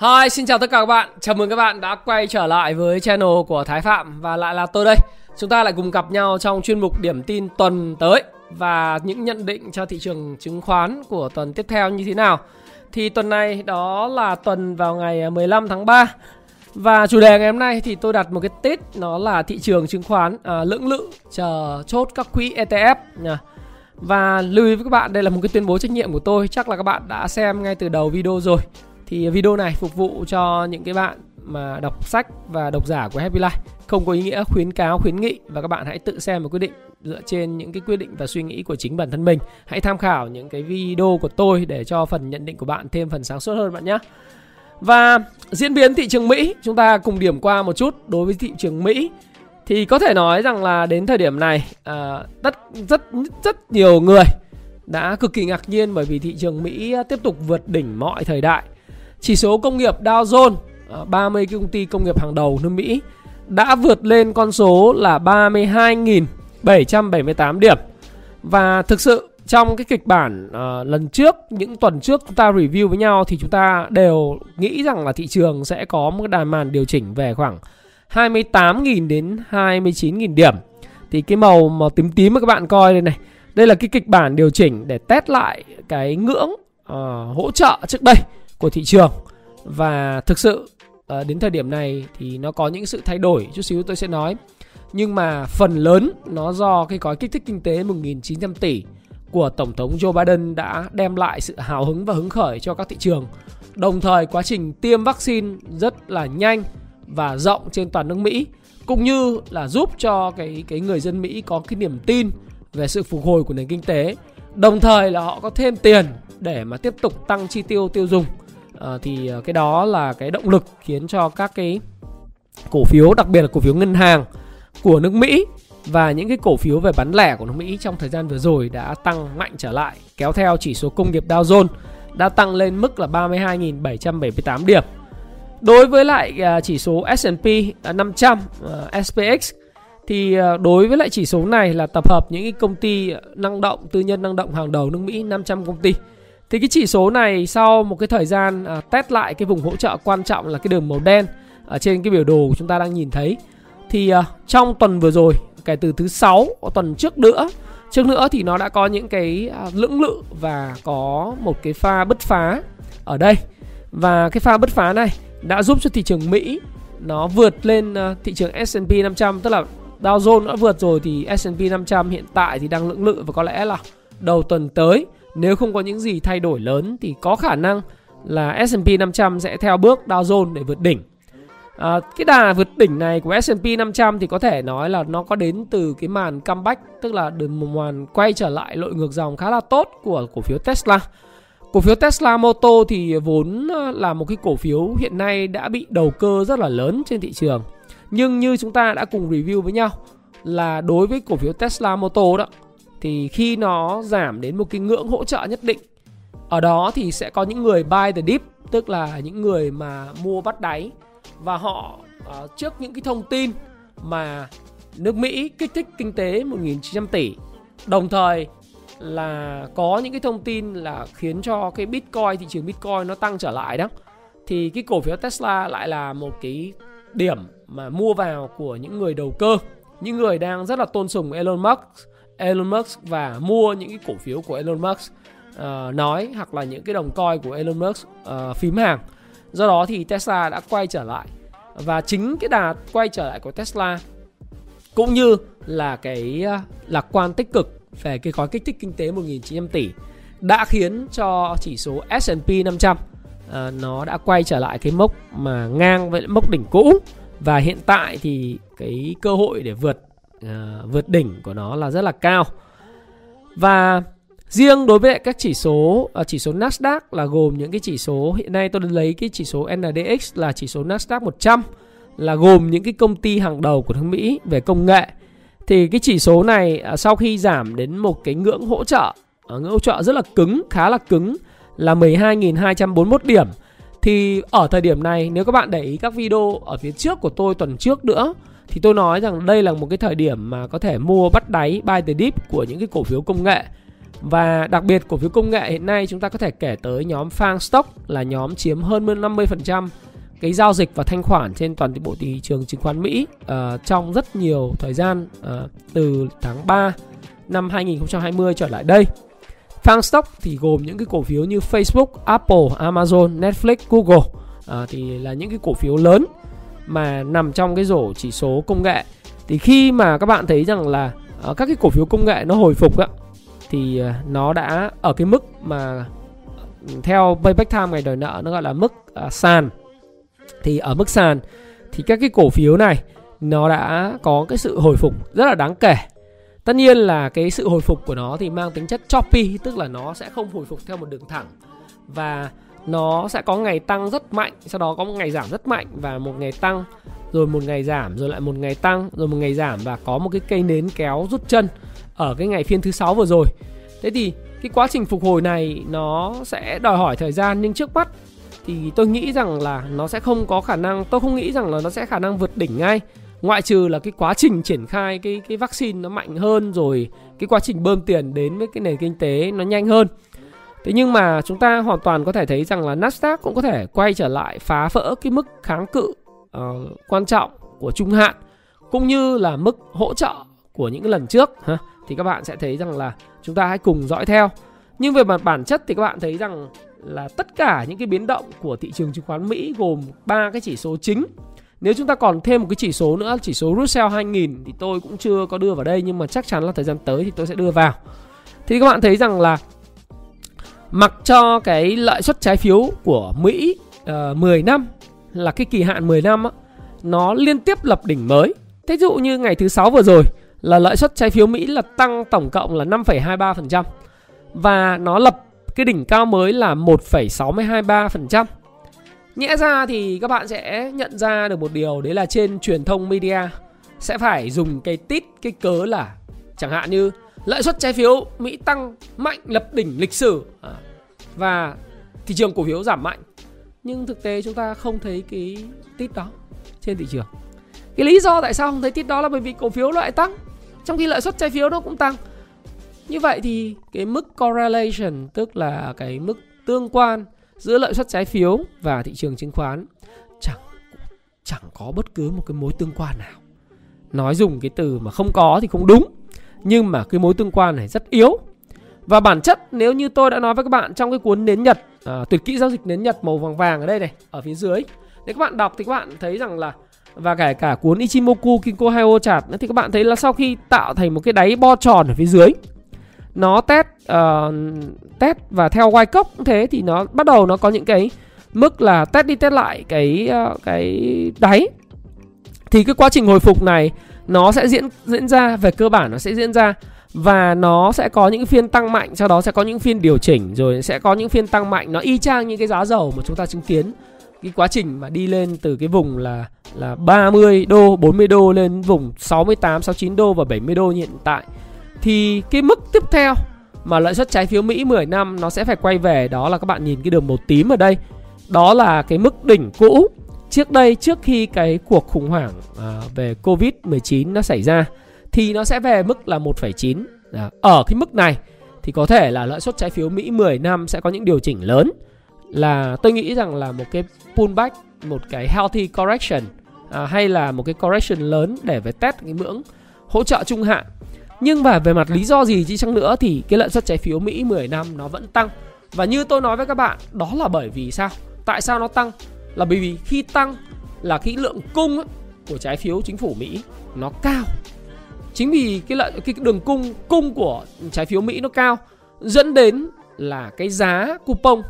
Hi, xin chào tất cả các bạn. Chào mừng các bạn đã quay trở lại với channel của Thái Phạm và lại là tôi đây. Chúng ta lại cùng gặp nhau trong chuyên mục điểm tin tuần tới và những nhận định cho thị trường chứng khoán của tuần tiếp theo như thế nào. Thì tuần này đó là tuần vào ngày 15 tháng 3 và chủ đề ngày hôm nay thì tôi đặt một cái tít nó là thị trường chứng khoán à, lưỡng lự chờ chốt các quỹ ETF nha. Và lưu ý với các bạn đây là một cái tuyên bố trách nhiệm của tôi Chắc là các bạn đã xem ngay từ đầu video rồi thì video này phục vụ cho những cái bạn mà đọc sách và độc giả của Happy Life. Không có ý nghĩa khuyến cáo khuyến nghị và các bạn hãy tự xem và quyết định dựa trên những cái quyết định và suy nghĩ của chính bản thân mình. Hãy tham khảo những cái video của tôi để cho phần nhận định của bạn thêm phần sáng suốt hơn bạn nhé. Và diễn biến thị trường Mỹ chúng ta cùng điểm qua một chút đối với thị trường Mỹ. Thì có thể nói rằng là đến thời điểm này à, rất rất rất nhiều người đã cực kỳ ngạc nhiên bởi vì thị trường Mỹ tiếp tục vượt đỉnh mọi thời đại chỉ số công nghiệp Dow Jones, à, 30 cái công ty công nghiệp hàng đầu nước Mỹ đã vượt lên con số là 32.778 điểm. Và thực sự trong cái kịch bản uh, lần trước, những tuần trước chúng ta review với nhau thì chúng ta đều nghĩ rằng là thị trường sẽ có một đàn màn điều chỉnh về khoảng 28.000 đến 29.000 điểm. Thì cái màu màu tím tím mà các bạn coi đây này, đây là cái kịch bản điều chỉnh để test lại cái ngưỡng uh, hỗ trợ trước đây của thị trường và thực sự ờ, đến thời điểm này thì nó có những sự thay đổi, chút xíu tôi sẽ nói nhưng mà phần lớn nó do cái gói kích thích kinh tế 1.900 tỷ của Tổng thống Joe Biden đã đem lại sự hào hứng và hứng khởi cho các thị trường. Đồng thời quá trình tiêm vaccine rất là nhanh và rộng trên toàn nước Mỹ, cũng như là giúp cho cái cái người dân Mỹ có cái niềm tin về sự phục hồi của nền kinh tế. Đồng thời là họ có thêm tiền để mà tiếp tục tăng chi tiêu tiêu dùng Ờ, thì ờ, cái đó là cái động lực khiến cho các cái cổ phiếu, đặc biệt là cổ phiếu ngân hàng của nước Mỹ và những cái cổ phiếu về bán lẻ của nước Mỹ trong thời gian vừa rồi đã tăng mạnh trở lại, kéo theo chỉ số công nghiệp Dow Jones đã tăng lên mức là 32.778 điểm. Đối với lại à, chỉ số S&P 500 SPX thì ờ, đối với lại chỉ số này là tập hợp những cái công ty năng động, tư nhân năng động hàng đầu nước Mỹ 500 công ty thì cái chỉ số này sau một cái thời gian à, test lại cái vùng hỗ trợ quan trọng là cái đường màu đen ở trên cái biểu đồ chúng ta đang nhìn thấy. Thì à, trong tuần vừa rồi kể từ thứ sáu tuần trước nữa trước nữa thì nó đã có những cái à, lưỡng lự và có một cái pha bứt phá ở đây. Và cái pha bứt phá này đã giúp cho thị trường Mỹ nó vượt lên à, thị trường S&P 500 tức là Dow Jones đã vượt rồi thì S&P 500 hiện tại thì đang lưỡng lự và có lẽ là đầu tuần tới nếu không có những gì thay đổi lớn thì có khả năng là S&P 500 sẽ theo bước Dow Jones để vượt đỉnh. À, cái đà vượt đỉnh này của S&P 500 thì có thể nói là nó có đến từ cái màn comeback tức là từ một màn quay trở lại lội ngược dòng khá là tốt của cổ phiếu Tesla. Cổ phiếu Tesla Motor thì vốn à, là một cái cổ phiếu hiện nay đã bị đầu cơ rất là lớn trên thị trường. Nhưng như chúng ta đã cùng review với nhau là đối với cổ phiếu Tesla Motor đó thì khi nó giảm đến một cái ngưỡng hỗ trợ nhất định ở đó thì sẽ có những người buy the dip tức là những người mà mua bắt đáy. Và họ uh, trước những cái thông tin mà nước Mỹ kích thích kinh tế 1.900 tỷ đồng thời là có những cái thông tin là khiến cho cái Bitcoin thị trường Bitcoin nó tăng trở lại đó thì cái cổ phiếu Tesla lại là một cái điểm mà mua vào của những người đầu cơ những người đang rất là tôn sùng Elon Musk. Elon Musk và mua những cái cổ phiếu của Elon Musk uh, nói hoặc là những cái đồng coin của Elon Musk uh, phím hàng. Do đó thì Tesla đã quay trở lại và chính cái đà quay trở lại của Tesla cũng như là cái ờ, lạc quan tích cực về cái gói kích thích kinh tế 1.900 tỷ đã khiến cho chỉ số S&P 500 uh, nó đã quay trở lại cái mốc mà ngang với mốc đỉnh cũ và hiện tại thì cái cơ hội để vượt uh, vượt đỉnh của nó là rất là cao và Riêng đối với các chỉ số uh, chỉ số Nasdaq là gồm những cái chỉ số hiện nay tôi lấy cái chỉ số NDX là chỉ số Nasdaq 100 là gồm những cái công ty hàng đầu của nước Mỹ về công nghệ. Thì cái chỉ số này uh, sau khi giảm đến một cái ngưỡng hỗ trợ, uh, ngưỡng hỗ trợ rất là cứng, khá là cứng là 12.241 điểm thì ở thời điểm này nếu các bạn để ý các video ở phía trước của tôi tuần trước nữa thì tôi nói rằng đây là một cái thời điểm mà có thể mua bắt đáy buy the dip của những cái cổ phiếu công nghệ. Và đặc biệt cổ phiếu công nghệ hiện nay chúng ta có thể kể tới nhóm Fang Stock là nhóm chiếm hơn 50% cái giao dịch và thanh khoản trên toàn bộ thị trường chứng khoán Mỹ uh, trong rất nhiều thời gian uh, từ tháng 3 năm 2020 trở lại đây. Fang Stock thì gồm những cái cổ phiếu như Facebook, Apple, Amazon, Netflix, Google. Uh, thì là những cái cổ phiếu lớn mà nằm trong cái rổ chỉ số công nghệ. Thì khi mà các bạn thấy rằng là ờ, các cái cổ phiếu công nghệ nó hồi phục á, thì ờ, nó đã ở cái mức mà ừ, theo Payback Time ngày đòi nợ nó gọi là mức ờ, sàn. Thì ở mức sàn thì các cái cổ phiếu này nó đã có cái sự hồi phục rất là đáng kể Tất nhiên là cái sự hồi phục của nó thì mang tính chất choppy, Tức là nó sẽ không hồi phục theo một đường thẳng Và nó sẽ có ngày tăng rất mạnh, Sau đó có một ngày giảm rất mạnh Và một ngày tăng, Rồi một ngày giảm, Rồi lại một ngày tăng, Rồi một ngày giảm Và có một cái cây nến kéo rút chân Ở cái ngày phiên thứ sáu vừa rồi. Thế thì cái quá trình phục hồi này Nó sẽ đòi hỏi thời gian, Nhưng trước mắt thì tôi nghĩ rằng là nó sẽ không có khả năng, Tôi không nghĩ rằng là nó sẽ khả năng vượt đỉnh ngay. Ngoại trừ là cái quá trình triển khai cái cái vaccine nó mạnh hơn, rồi cái quá trình bơm tiền đến với cái nền kinh tế nó nhanh hơn thế nhưng mà chúng ta hoàn toàn có thể thấy rằng là Nasdaq cũng có thể quay trở lại phá vỡ cái mức kháng cự uh, quan trọng của trung hạn cũng như là mức hỗ trợ của những lần trước ha. Thì các bạn sẽ thấy rằng là chúng ta hãy cùng dõi theo. Nhưng về mặt bản chất thì các bạn thấy rằng là tất cả những cái biến động của thị trường chứng khoán Mỹ gồm ba cái chỉ số chính. Nếu chúng ta còn thêm một cái chỉ số nữa, chỉ số Russell 2000 thì tôi cũng chưa có đưa vào đây nhưng mà chắc chắn là thời gian tới thì tôi sẽ đưa vào. Thì các bạn thấy rằng là mặc cho cái lợi suất trái phiếu của Mỹ ờ, uh, 10 năm là cái kỳ hạn 10 năm á, nó liên tiếp lập đỉnh mới. Thí dụ như ngày thứ sáu vừa rồi là lợi suất trái phiếu Mỹ là tăng tổng cộng là 5,23% và nó lập cái đỉnh cao mới là 1,623%. Nhẽ ra thì các bạn sẽ nhận ra được một điều đấy là trên truyền thông media sẽ phải dùng cái tít cái cớ là chẳng hạn như lợi suất trái phiếu Mỹ tăng mạnh lập đỉnh lịch sử à, và thị trường cổ phiếu giảm mạnh. Nhưng thực tế chúng ta không thấy cái tít đó trên thị trường. Cái lý do tại sao không thấy tít đó là bởi vì cổ phiếu lại tăng trong khi lợi suất trái phiếu nó cũng tăng. Như vậy thì cái mức correlation tức là cái mức tương quan giữa lợi suất trái phiếu và thị trường chứng khoán chẳng chẳng có bất cứ một cái mối tương quan nào. Nói dùng cái từ mà không có thì không đúng, nhưng mà cái mối tương quan này rất yếu. Và bản chất nếu như tôi đã nói với các bạn trong cái cuốn nến Nhật, à, tuyệt kỹ giao dịch nến Nhật màu vàng vàng ở đây này, ở phía dưới. Nếu các bạn đọc thì các bạn thấy rằng là và kể cả cuốn Ichimoku Kinko Hayo chart thì các bạn thấy là sau khi tạo thành một cái đáy bo tròn ở phía dưới nó test uh, test và theo Y cốc cũng thế thì nó bắt đầu nó có những cái mức là test đi test lại cái uh, cái đáy thì cái quá trình hồi phục này nó sẽ diễn diễn ra về cơ bản nó sẽ diễn ra và nó sẽ có những phiên tăng mạnh sau đó sẽ có những phiên điều chỉnh rồi sẽ có những phiên tăng mạnh. Nó y chang như cái giá dầu mà chúng ta chứng kiến. Cái quá trình mà đi lên từ cái vùng là là 30 đô, 40 đô lên vùng 68, 69 đô và 70 đô như hiện tại. Thì cái mức tiếp theo mà lợi suất trái phiếu Mỹ 10 năm nó sẽ phải quay về đó là các bạn nhìn cái đường màu tím ở đây. Đó là cái mức đỉnh cũ trước đây trước khi cái cuộc khủng hoảng à, về Covid-19 nó xảy ra thì nó sẽ về mức là 1,9. À, ở cái mức này thì có thể là lãi suất trái phiếu Mỹ 10 năm sẽ có những điều chỉnh lớn là tôi nghĩ rằng là một cái pullback, một cái healthy correction à, hay là một cái correction lớn để về test cái ngưỡng hỗ trợ trung hạn nhưng mà về mặt lý do gì chứ chăng nữa thì cái lợi suất trái phiếu Mỹ 10 năm nó vẫn tăng. Và như tôi nói với các bạn, đó là bởi vì sao? Tại sao nó tăng? Là bởi vì khi tăng là cái lượng cung của trái phiếu chính phủ Mỹ nó cao. Chính vì cái lợi cái đường cung cung của trái phiếu Mỹ nó cao dẫn đến là cái giá coupon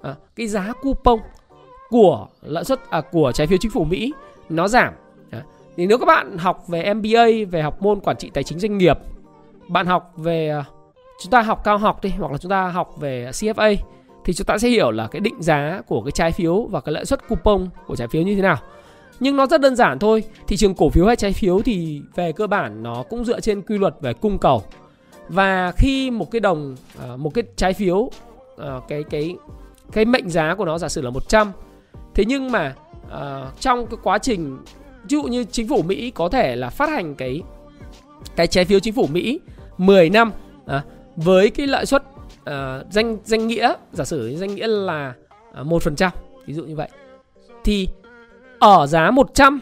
à, cái giá coupon của lãi suất à, của trái phiếu chính phủ Mỹ nó giảm à, thì nếu các bạn học về MBA về học môn quản trị tài chính doanh nghiệp bạn học về à, chúng ta học cao học đi hoặc là chúng ta học về CFA thì chúng ta sẽ hiểu là cái định giá của cái trái phiếu và cái lãi suất coupon của trái phiếu như thế nào. Nhưng nó rất đơn giản thôi. Thị trường cổ phiếu hay trái phiếu thì về cơ bản nó cũng dựa trên quy luật về cung cầu. Và khi một cái đồng à, một cái trái phiếu à, cái cái cái mệnh giá của nó giả sử là 100 thế nhưng mà à, trong cái quá trình ví dụ như chính phủ Mỹ có thể là phát hành cái cái trái phiếu chính phủ Mỹ 10 năm à, với cái lợi suất uh, danh danh nghĩa giả sử danh nghĩa là ờ, một phần trăm ví dụ như vậy thì ở giá 100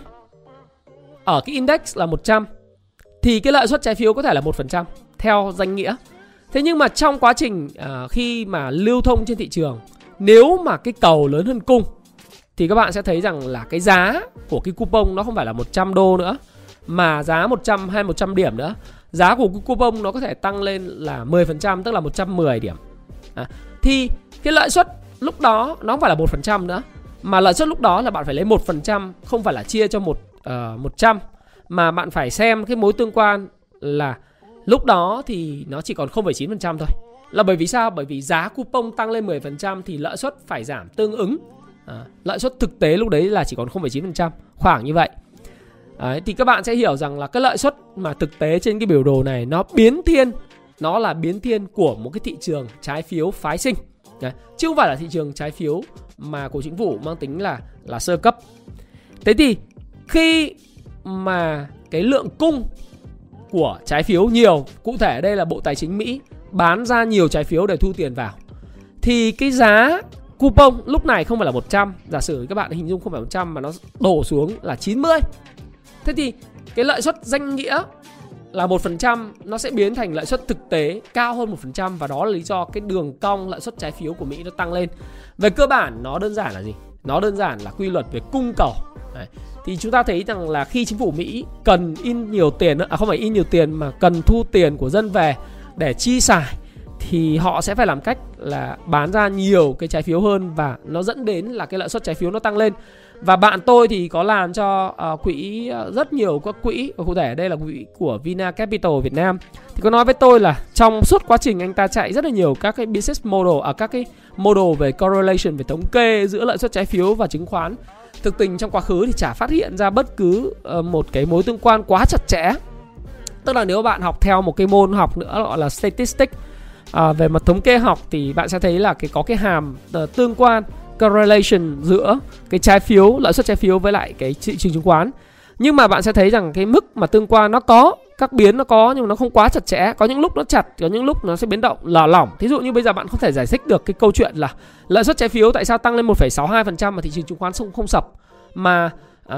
ở cái index là 100 thì cái lợi suất trái phiếu có thể là một phần trăm theo danh nghĩa thế nhưng mà trong quá trình uh, khi mà lưu thông trên thị trường nếu mà cái cầu lớn hơn cung thì các bạn sẽ thấy rằng là cái giá của cái coupon nó không phải là 100 đô nữa mà giá 100 hay 100 điểm nữa. Giá của cái coupon nó có thể tăng lên là 10% tức là 110 điểm. À, thì cái lợi suất lúc đó nó không phải là 1% nữa mà lợi suất lúc đó là bạn phải lấy 1% không phải là chia cho một ờ, uh, 100 mà bạn phải xem cái mối tương quan là lúc đó thì nó chỉ còn 0,9% thôi. Là bởi vì sao? Bởi vì giá coupon tăng lên 10% thì lợi suất phải giảm tương ứng à, lợi suất thực tế lúc đấy là chỉ còn 0,9% khoảng như vậy Đấy, thì các bạn sẽ hiểu rằng là cái lợi suất mà thực tế trên cái biểu đồ này nó biến thiên nó là biến thiên của một cái thị trường trái phiếu phái sinh. Đấy, chứ không phải là thị trường trái phiếu mà của chính phủ mang tính là là sơ cấp. Thế thì khi mà cái lượng cung của trái phiếu nhiều cụ thể đây là bộ tài chính mỹ bán ra nhiều trái phiếu để thu tiền vào thì cái giá coupon lúc này không phải là 100 giả sử các bạn hình dung không phải 100 mà nó đổ xuống là 90 thế thì cái lợi suất danh nghĩa là một phần trăm, nó sẽ biến thành lợi suất thực tế cao hơn một phần trăm và đó là lý do cái đường cong lợi suất trái phiếu của Mỹ nó tăng lên. Về cơ bản, nó đơn giản là gì? Nó đơn giản là quy luật về cung cầu. Đấy. thì chúng ta thấy rằng là khi chính phủ Mỹ cần in nhiều tiền à không phải in nhiều tiền mà cần thu tiền của dân về để chi xài, thì họ sẽ phải làm cách là bán ra nhiều cái trái phiếu hơn và nó dẫn đến là cái lợi suất trái phiếu nó tăng lên và bạn tôi thì có làm cho uh, quỹ uh, rất nhiều các quỹ và cụ thể đây là quỹ của Vina Capital Việt Nam. Thì có nói với tôi là trong suốt quá trình anh ta chạy rất là nhiều các cái business model ở uh, các cái model về correlation về thống kê giữa lợi suất trái phiếu và chứng khoán thực tình trong quá khứ thì chả phát hiện ra bất cứ uh, một cái mối tương quan quá chặt chẽ. Tức là nếu bạn học theo một cái môn học nữa gọi là statistics à, về mặt thống kê học thì bạn sẽ thấy là cái có cái hàm uh, tương quan correlation giữa cái trái phiếu lãi suất trái phiếu với lại cái thị trường chứng khoán. Nhưng mà bạn sẽ thấy rằng cái mức mà tương quan nó có các biến nó có nhưng mà nó không quá chặt chẽ. Có những lúc nó chặt có những lúc nó sẽ biến động lở lỏng. Thí dụ như bây giờ bạn không thể giải thích được cái câu chuyện là lợi suất trái phiếu tại sao tăng lên 1,62% mà thị trường chứng khoán không không sập mà uh,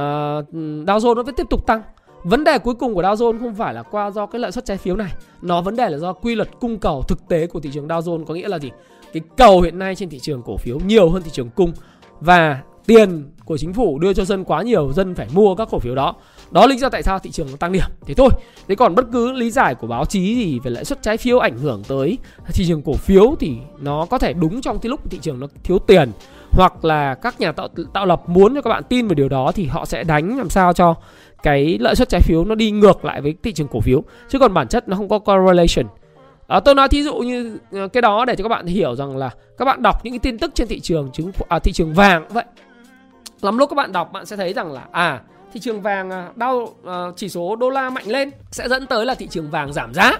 Dow Jones nó vẫn tiếp tục tăng. Vấn đề cuối cùng của Dow Jones không phải là qua do cái lợi suất trái phiếu này. Nó vấn đề là do quy luật cung cầu thực tế của thị trường Dow Jones Có nghĩa là gì? Cái cầu hiện nay trên thị trường cổ phiếu nhiều hơn thị trường cung Và tiền của chính phủ đưa cho dân quá nhiều Dân phải mua các cổ phiếu đó. Đó lý do tại sao thị trường nó tăng điểm. Thế thôi Thế còn bất cứ lý giải của báo chí gì về lãi suất trái phiếu ảnh hưởng tới thị trường cổ phiếu Thì nó có thể đúng trong cái lúc thị trường nó thiếu tiền Hoặc là các nhà tạo, tạo lập muốn cho các bạn tin về điều đó Thì họ sẽ đánh làm sao cho cái lợi suất trái phiếu nó đi ngược lại với thị trường cổ phiếu. Chứ còn bản chất nó không có correlation à, tôi nói thí dụ như ờ, cái đó để cho các bạn hiểu rằng là các bạn đọc những cái tin tức trên thị trường chứng à, thị trường vàng vậy. Lắm lúc các bạn đọc bạn sẽ thấy rằng là à thị trường vàng à, đau à, chỉ số đô la mạnh lên sẽ dẫn tới là thị trường vàng giảm giá.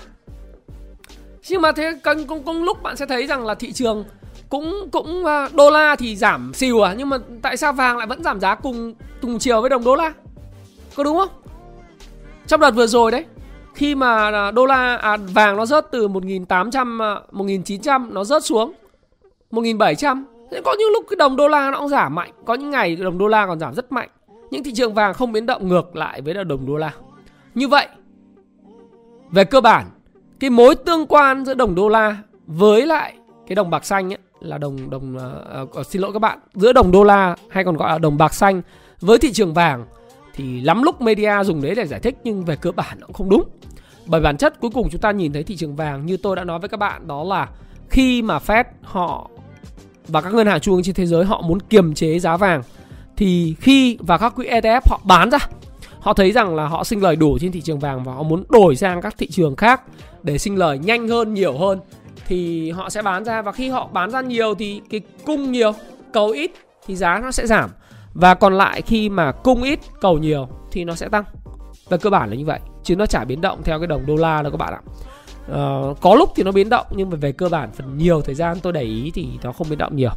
Nhưng mà thế cần cũng, cũng lúc bạn sẽ thấy rằng là thị trường cũng cũng à, đô la thì giảm xìu à nhưng mà tại sao vàng lại vẫn giảm giá cùng cùng chiều với đồng đô la? Có đúng không? Trong đợt vừa rồi đấy khi mà đô la à, vàng nó rớt từ 1800 1900 à, nó rớt xuống 1700 Thế có những lúc cái đồng đô la nó cũng giảm mạnh Có những ngày đồng đô la còn giảm rất mạnh. Những thị trường vàng không biến động ngược lại với đồng đô la. Như vậy Về cơ bản Cái mối tương quan giữa đồng đô la Với lại cái đồng bạc xanh ấy, Là đồng đồng uh, uh, Xin lỗi các bạn Giữa đồng đô la hay còn gọi là đồng bạc xanh Với thị trường vàng thì lắm lúc media dùng đấy để giải thích, nhưng về cơ bản nó cũng không đúng. Bởi bản chất cuối cùng chúng ta nhìn thấy thị trường vàng như tôi đã nói với các bạn, đó là khi mà Fed họ và các ngân hàng trung ương trên thế giới họ muốn kiềm chế giá vàng, thì khi và các quỹ ETF họ bán ra, họ thấy rằng là họ sinh lời đủ trên thị trường vàng và họ muốn đổi sang các thị trường khác để sinh lời nhanh hơn, nhiều hơn, thì họ sẽ bán ra. Và khi họ bán ra nhiều thì cái cung nhiều, cầu ít thì giá nó sẽ giảm và còn lại khi mà cung ít cầu nhiều thì nó sẽ tăng. Và cơ bản là như vậy chứ nó chả biến động theo cái đồng đô la đâu các bạn ạ. Uh, có lúc thì nó biến động nhưng mà về cơ bản phần nhiều thời gian tôi để ý thì nó không biến động nhiều.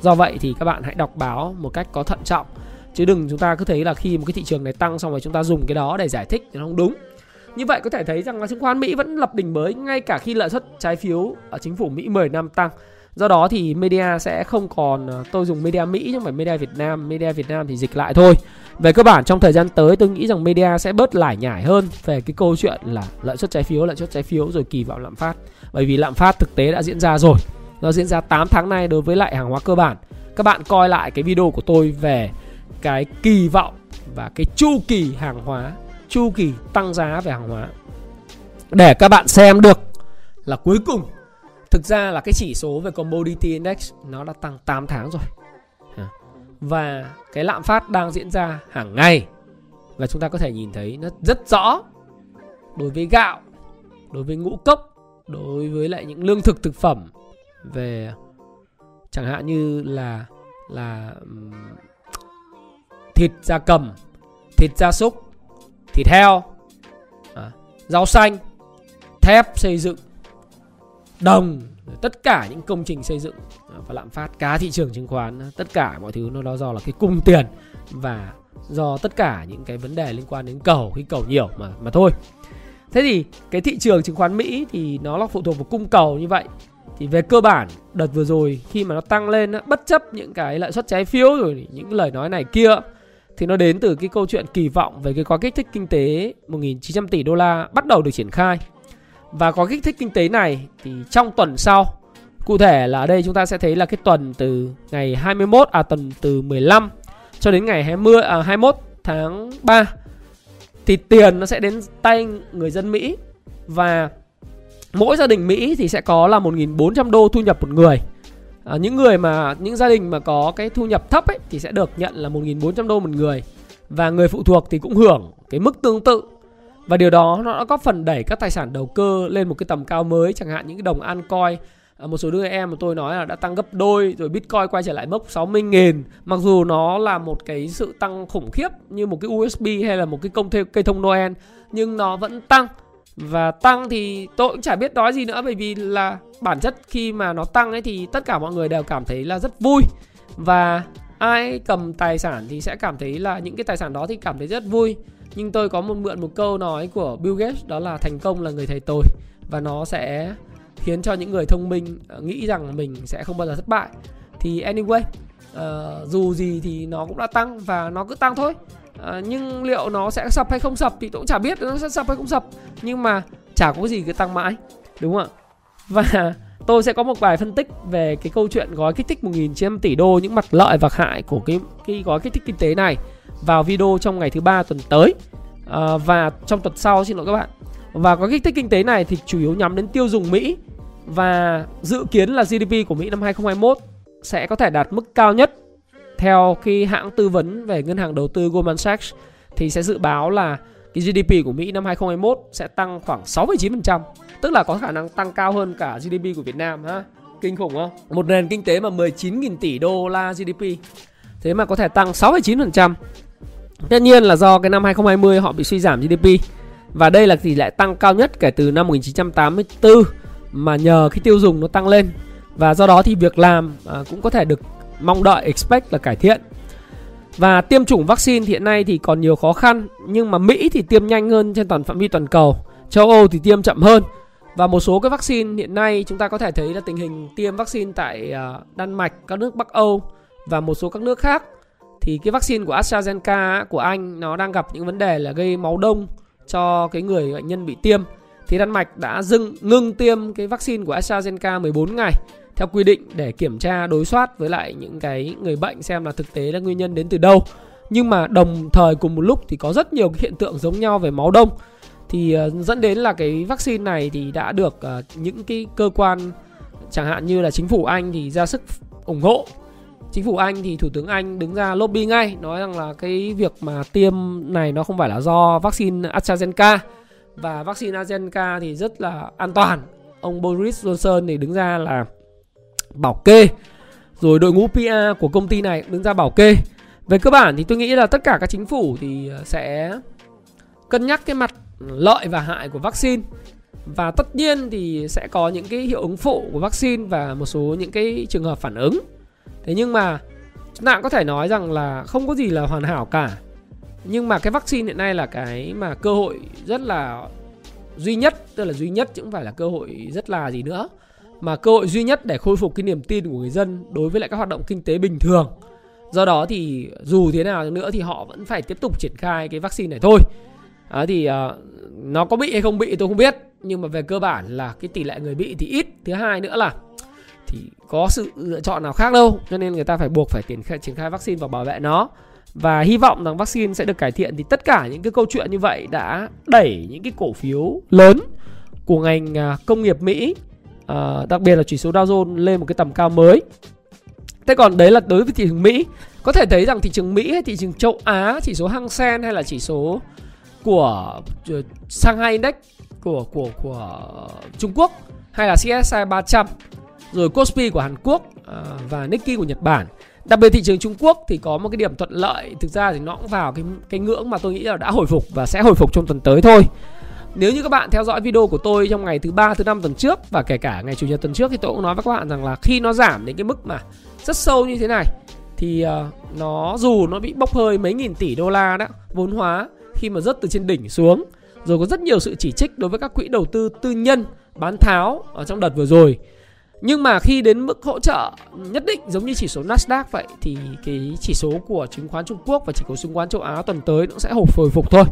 Do vậy thì các bạn hãy đọc báo một cách có thận trọng. Chứ đừng chúng ta cứ thấy là khi một cái thị trường này tăng xong rồi chúng ta dùng cái đó để giải thích thì nó không đúng. Như vậy có thể thấy rằng là chứng khoán Mỹ vẫn lập đỉnh mới ngay cả khi lợi suất trái phiếu ở chính phủ Mỹ 10 năm tăng. Do đó thì media sẽ không còn ờ, tôi dùng media Mỹ nhưng phải media Việt Nam, media Việt Nam thì dịch lại thôi. Về cơ bản trong thời gian tới tôi nghĩ rằng media sẽ bớt lải nhải hơn về cái câu chuyện là lợi suất trái phiếu, lợi suất trái phiếu rồi kỳ vọng lạm phát. Bởi vì lạm phát thực tế đã diễn ra rồi. Nó diễn ra 8 tháng nay đối với lại hàng hóa cơ bản. Các bạn coi lại cái video của tôi về cái kỳ vọng và cái chu kỳ hàng hóa, chu kỳ tăng giá về hàng hóa. Để các bạn xem được là cuối cùng Thực ra là cái chỉ số về commodity index nó đã tăng 8 tháng rồi. Và cái lạm phát đang diễn ra hàng ngày. Và chúng ta có thể nhìn thấy nó rất rõ đối với gạo, đối với ngũ cốc, đối với lại những lương thực thực phẩm về chẳng hạn như là là thịt da cầm, thịt gia súc, thịt heo, à, rau xanh, thép xây dựng đồng, tất cả những công trình xây dựng à, và lạm phát cá thị trường chứng khoán, tất cả mọi thứ nó đó do là cái cung tiền và do tất cả những cái vấn đề liên quan đến cầu khi cầu nhiều mà mà thôi. Thế thì cái thị trường chứng khoán Mỹ thì nó là phụ thuộc vào cung cầu như vậy. Thì về cơ bản, đợt vừa rồi khi mà nó tăng lên bất chấp những cái lợi suất trái phiếu rồi những lời nói này kia, thì nó đến từ cái câu chuyện kỳ vọng về cái gói kích thích kinh tế 1.900 tỷ đô la bắt đầu được triển khai và có kích thích kinh tế này thì trong tuần sau Cụ thể là ở đây chúng ta sẽ thấy là cái tuần từ ngày 21 à tuần từ 15 cho đến ngày 20 à 21 tháng 3 thì tiền nó sẽ đến tay người dân Mỹ. Và mỗi gia đình Mỹ thì sẽ có là 1.400 đô thu nhập một người. À, những người mà những gia đình mà có cái thu nhập thấp ấy thì sẽ được nhận là 1.400 đô một người. Và người phụ thuộc thì cũng hưởng cái mức tương tự và điều đó nó đã góp phần đẩy các tài sản đầu cơ lên một cái tầm cao mới chẳng hạn những cái đồng an coin à, một số đứa em mà tôi nói là đã tăng gấp đôi rồi Bitcoin quay trở lại mốc 60 nghìn. Mặc dù nó là một cái sự tăng khủng khiếp như một cái USB hay là một cái công thê, cây thông Noel nhưng nó vẫn tăng. Và tăng thì tôi cũng chả biết nói gì nữa bởi vì là bản chất khi mà nó tăng ấy thì tất cả mọi người đều cảm thấy là rất vui. Và ai cầm tài sản thì sẽ cảm thấy là những cái tài sản đó thì cảm thấy rất vui nhưng tôi có một mượn một câu nói của Bill Gates đó là thành công là người thầy tồi và nó sẽ khiến cho những người thông minh ờ, nghĩ rằng mình sẽ không bao giờ thất bại. Thì anyway uh, dù gì thì nó cũng đã tăng và nó cứ tăng thôi. Uh, nhưng liệu nó sẽ sập hay không sập thì tôi cũng chả biết nó sẽ sập hay không sập. Nhưng mà chả có gì cứ tăng mãi đúng không ạ? Và tôi sẽ có một bài phân tích về cái câu chuyện gói kích thích 1.900 tỷ đô những mặt lợi và hại của cái cái gói kích thích kinh tế này vào video trong ngày thứ ba tuần tới à, và trong tuần sau xin lỗi các bạn và có kích thích kinh tế này thì chủ yếu nhắm đến tiêu dùng Mỹ và dự kiến là GDP của Mỹ năm 2021 sẽ có thể đạt mức cao nhất theo khi hãng tư vấn về ngân hàng đầu tư Goldman Sachs thì sẽ dự báo là cái GDP của Mỹ năm 2021 sẽ tăng khoảng 6,9%, tức là có khả năng tăng cao hơn cả GDP của Việt Nam ha. Kinh khủng không? Một nền kinh tế mà 19.000 tỷ đô la GDP. Thế mà có thể tăng 6,9%. Tất nhiên là do cái năm 2020 họ bị suy giảm GDP và đây là tỷ lệ tăng cao nhất kể từ năm 1984 mà nhờ cái tiêu dùng nó tăng lên và do đó thì việc làm à, cũng có thể được mong đợi expect là cải thiện. Và tiêm chủng vaccine hiện nay thì còn nhiều khó khăn nhưng mà Mỹ thì tiêm nhanh hơn trên toàn phạm vi toàn cầu, châu Âu thì tiêm chậm hơn. Và một số cái vaccine hiện nay chúng ta có thể thấy là tình hình tiêm vaccine tại à, Đan Mạch, các nước Bắc Âu và một số các nước khác thì cái vaccine của AstraZeneca của Anh, nó đang gặp những vấn đề là gây máu đông cho cái người bệnh nhân bị tiêm thì Đan Mạch đã dừng ngưng tiêm cái vaccine của AstraZeneca 14 ngày theo quy định để kiểm tra đối soát với lại những cái người bệnh xem là thực tế là nguyên nhân đến từ đâu. Nhưng mà đồng thời cùng một lúc thì có rất nhiều cái hiện tượng giống nhau về máu đông thì ờ, dẫn đến là cái vaccine này thì đã được ờ, những cái cơ quan, chẳng hạn như là chính phủ Anh thì ra sức ủng hộ chính phủ Anh thì thủ tướng Anh đứng ra lobby ngay, nói rằng là cái việc mà tiêm này nó không phải là do vaccine AstraZeneca và vaccine AstraZeneca thì rất là an toàn. Ông Boris Johnson thì đứng ra là bảo kê rồi đội ngũ PR của công ty này đứng ra bảo kê. Về cơ bản thì tôi nghĩ là tất cả các chính phủ thì ờ, sẽ cân nhắc cái mặt lợi và hại của vaccine và tất nhiên thì sẽ có những cái hiệu ứng phụ của vaccine và một số những cái trường hợp phản ứng thế nhưng mà chúng ta cũng có thể nói rằng là không có gì là hoàn hảo cả. Nhưng mà cái vaccine hiện nay là cái mà cơ hội rất là duy nhất tức là duy nhất chứ không phải là cơ hội rất là gì nữa mà cơ hội duy nhất để khôi phục cái niềm tin của người dân đối với lại các hoạt động kinh tế bình thường. Do đó thì dù thế nào nữa thì họ vẫn phải tiếp tục triển khai cái vaccine này thôi. À, thì uh, nó có bị hay không bị tôi không biết nhưng mà về cơ bản là cái tỷ lệ người bị thì ít. Thứ hai nữa là thì có sự lựa chọn nào khác đâu cho nên người ta phải buộc phải triển khai, triển khai vaccine và bảo vệ nó. Và hy vọng rằng vaccine sẽ được cải thiện thì tất cả những cái câu chuyện như vậy đã đẩy những cái cổ phiếu lớn của ngành à, công nghiệp Mỹ à, đặc biệt là chỉ số Dow Jones lên một cái tầm cao mới. Thế còn đấy là đối với thị trường Mỹ. Có thể thấy rằng thị trường Mỹ hay thị trường châu Á chỉ số Hang Seng hay là chỉ số của ờ, Shanghai Index của của của Trung Quốc hay là CSI 300 rồi Kospi của Hàn Quốc à, và Nikkei của Nhật Bản. Đặc biệt thị trường Trung Quốc thì có một cái điểm thuận lợi, thực ra thì nó cũng vào cái cái ngưỡng mà tôi nghĩ là đã hồi phục và sẽ hồi phục trong tuần tới thôi. Nếu như các bạn theo dõi video của tôi trong ngày thứ ba, thứ năm tuần trước và kể cả ngày chủ nhật tuần trước thì tôi cũng nói với các bạn rằng là khi nó giảm đến cái mức mà rất sâu như thế này thì à, nó dù nó bị bốc hơi mấy nghìn tỷ đô la đó, vốn hóa khi mà rớt từ trên đỉnh xuống, rồi có rất nhiều sự chỉ trích đối với các quỹ đầu tư tư nhân, bán tháo ở trong đợt vừa rồi nhưng mà khi đến mức hỗ trợ nhất định giống như chỉ số Nasdaq vậy thì cái chỉ số của chứng khoán Trung Quốc và chỉ số chứng khoán châu Á tuần tới cũng sẽ hồi phục thôi.